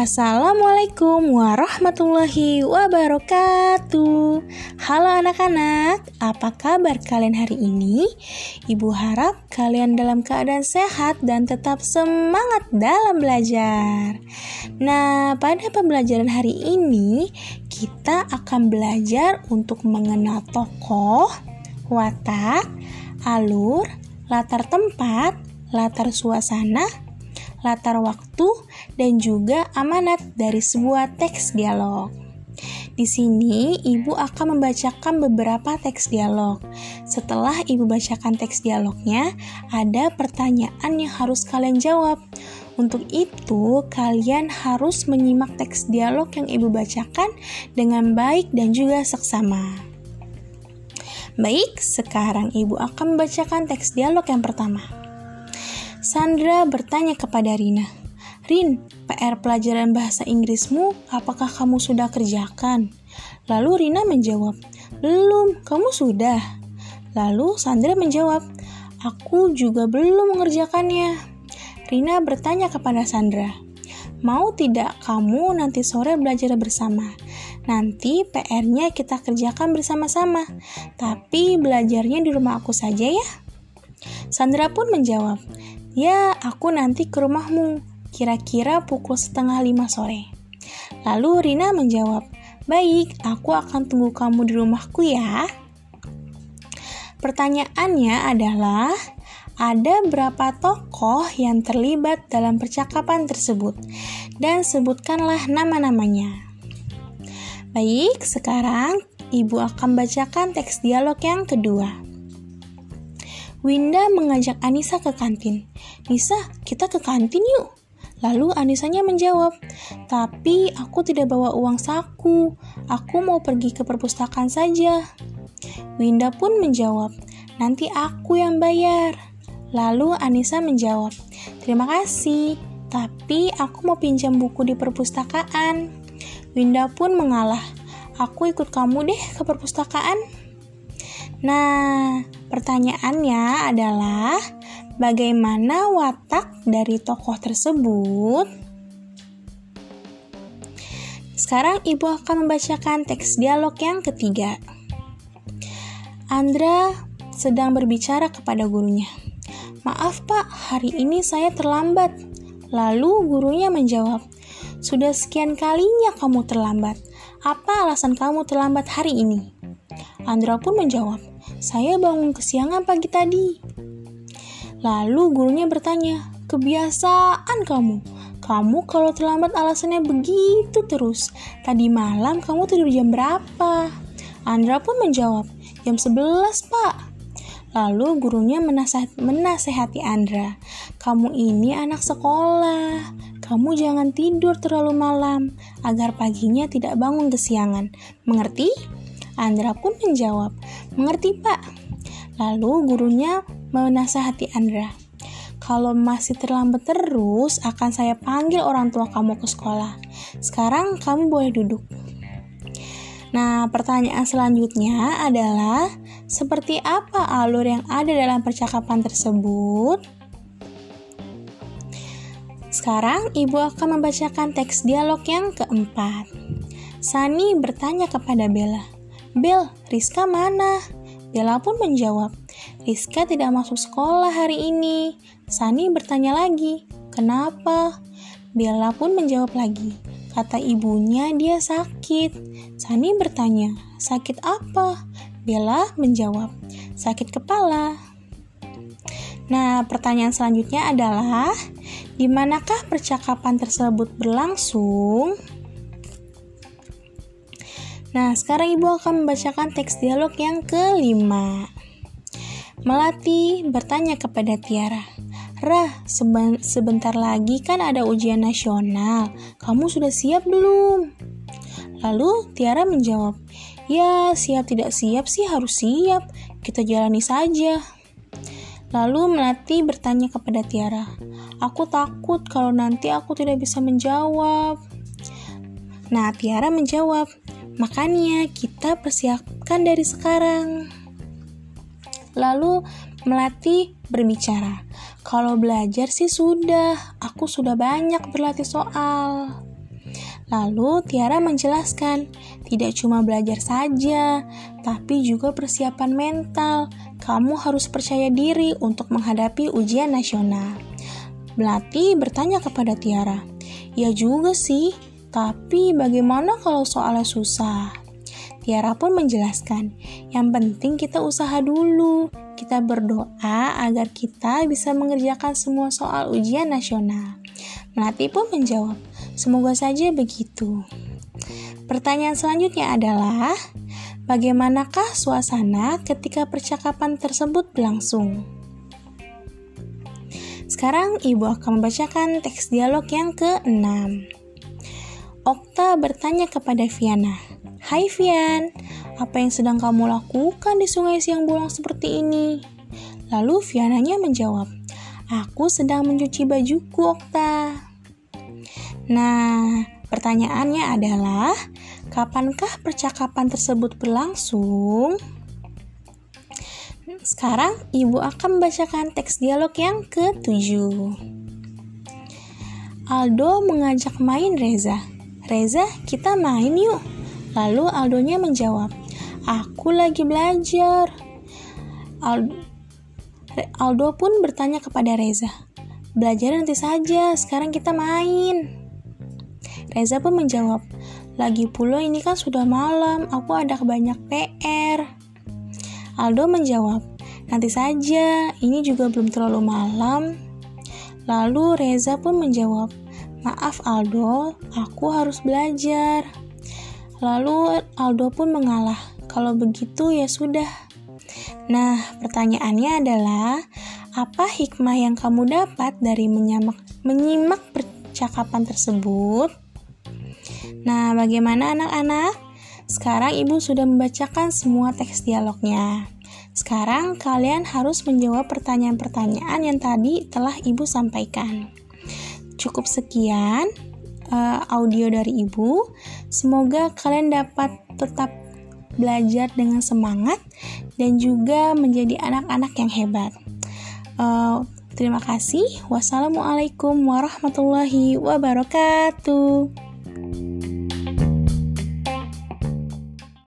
Assalamualaikum warahmatullahi wabarakatuh. Halo anak-anak, apa kabar kalian hari ini? Ibu harap kalian dalam keadaan sehat dan tetap semangat dalam belajar. Nah, pada pembelajaran hari ini kita akan belajar untuk mengenal tokoh, watak, alur, latar tempat, latar suasana, latar waktu, dan juga amanat dari sebuah teks dialog. Di sini, ibu akan membacakan beberapa teks dialog. Setelah ibu bacakan teks dialognya, ada pertanyaan yang harus kalian jawab. Untuk itu, kalian harus menyimak teks dialog yang ibu bacakan dengan baik dan juga seksama. Baik, sekarang ibu akan membacakan teks dialog yang pertama. Sandra bertanya kepada Rina, Rin, PR pelajaran bahasa Inggrismu apakah kamu sudah kerjakan? Lalu Rina menjawab, belum, kamu sudah. Lalu Sandra menjawab, aku juga belum mengerjakannya. Rina bertanya kepada Sandra, mau tidak kamu nanti sore belajar bersama? Nanti PR-nya kita kerjakan bersama-sama, tapi belajarnya di rumah aku saja ya. Sandra pun menjawab, Ya, aku nanti ke rumahmu, kira-kira pukul setengah lima sore. Lalu Rina menjawab, Baik, aku akan tunggu kamu di rumahku ya. Pertanyaannya adalah, ada berapa tokoh yang terlibat dalam percakapan tersebut? Dan sebutkanlah nama-namanya. Baik, sekarang ibu akan bacakan teks dialog yang kedua. Winda mengajak Anissa ke kantin. Nisa, kita ke kantin yuk. Lalu Anisanya menjawab, tapi aku tidak bawa uang saku. Aku mau pergi ke perpustakaan saja. Winda pun menjawab, nanti aku yang bayar. Lalu Anissa menjawab, terima kasih, tapi aku mau pinjam buku di perpustakaan. Winda pun mengalah, aku ikut kamu deh ke perpustakaan. Nah, pertanyaannya adalah bagaimana watak dari tokoh tersebut? Sekarang ibu akan membacakan teks dialog yang ketiga. Andra sedang berbicara kepada gurunya. Maaf pak, hari ini saya terlambat. Lalu gurunya menjawab, sudah sekian kalinya kamu terlambat. Apa alasan kamu terlambat hari ini? Andra pun menjawab, saya bangun kesiangan pagi tadi. Lalu gurunya bertanya, kebiasaan kamu. Kamu kalau terlambat alasannya begitu terus. Tadi malam kamu tidur jam berapa? Andra pun menjawab, jam 11 pak. Lalu gurunya menasehati Andra, kamu ini anak sekolah, kamu jangan tidur terlalu malam agar paginya tidak bangun kesiangan. Mengerti? Andra pun menjawab, mengerti pak. Lalu gurunya menasihati Andra, kalau masih terlambat terus, akan saya panggil orang tua kamu ke sekolah. Sekarang kamu boleh duduk. Nah, pertanyaan selanjutnya adalah seperti apa alur yang ada dalam percakapan tersebut? Sekarang ibu akan membacakan teks dialog yang keempat. Sani bertanya kepada Bella, Bel, Rizka mana? Bella pun menjawab, Rizka tidak masuk sekolah hari ini. Sani bertanya lagi, kenapa? Bella pun menjawab lagi, kata ibunya dia sakit. Sani bertanya, sakit apa? Bella menjawab, sakit kepala. Nah, pertanyaan selanjutnya adalah, di manakah percakapan tersebut berlangsung? Nah, sekarang Ibu akan membacakan teks dialog yang kelima. Melati bertanya kepada Tiara, Rah, sebentar lagi kan ada ujian nasional. Kamu sudah siap belum? Lalu Tiara menjawab, Ya, siap tidak siap sih harus siap. Kita jalani saja. Lalu Melati bertanya kepada Tiara, Aku takut kalau nanti aku tidak bisa menjawab. Nah, Tiara menjawab, Makanya kita persiapkan dari sekarang. Lalu Melati berbicara, kalau belajar sih sudah, aku sudah banyak berlatih soal. Lalu Tiara menjelaskan, tidak cuma belajar saja, tapi juga persiapan mental. Kamu harus percaya diri untuk menghadapi ujian nasional. Belati bertanya kepada Tiara, "Ya juga sih, tapi bagaimana kalau soalnya susah?" Tiara pun menjelaskan, yang penting kita usaha dulu. Kita berdoa agar kita bisa mengerjakan semua soal ujian nasional. Melati pun menjawab, Semoga saja begitu. Pertanyaan selanjutnya adalah, bagaimanakah suasana ketika percakapan tersebut berlangsung? Sekarang ibu akan membacakan teks dialog yang ke-6. Okta bertanya kepada Viana, Hai Vian, apa yang sedang kamu lakukan di sungai siang bolong seperti ini? Lalu Viananya menjawab, Aku sedang mencuci bajuku, Okta. Nah, pertanyaannya adalah, kapankah percakapan tersebut berlangsung? Sekarang ibu akan membacakan teks dialog yang ke-7. Aldo mengajak main Reza. Reza, kita main yuk. Lalu Aldonya menjawab, aku lagi belajar. Aldo, Aldo pun bertanya kepada Reza, belajar nanti saja, sekarang kita main. Reza pun menjawab, lagi pula ini kan sudah malam, aku ada banyak PR. Aldo menjawab, nanti saja, ini juga belum terlalu malam. Lalu Reza pun menjawab, maaf Aldo, aku harus belajar. Lalu Aldo pun mengalah, kalau begitu ya sudah. Nah, pertanyaannya adalah, apa hikmah yang kamu dapat dari menyimak, menyimak percakapan tersebut? Nah, bagaimana anak-anak? Sekarang ibu sudah membacakan semua teks dialognya. Sekarang kalian harus menjawab pertanyaan-pertanyaan yang tadi telah ibu sampaikan. Cukup sekian uh, audio dari ibu. Semoga kalian dapat tetap belajar dengan semangat dan juga menjadi anak-anak yang hebat. Uh, terima kasih. Wassalamualaikum warahmatullahi wabarakatuh.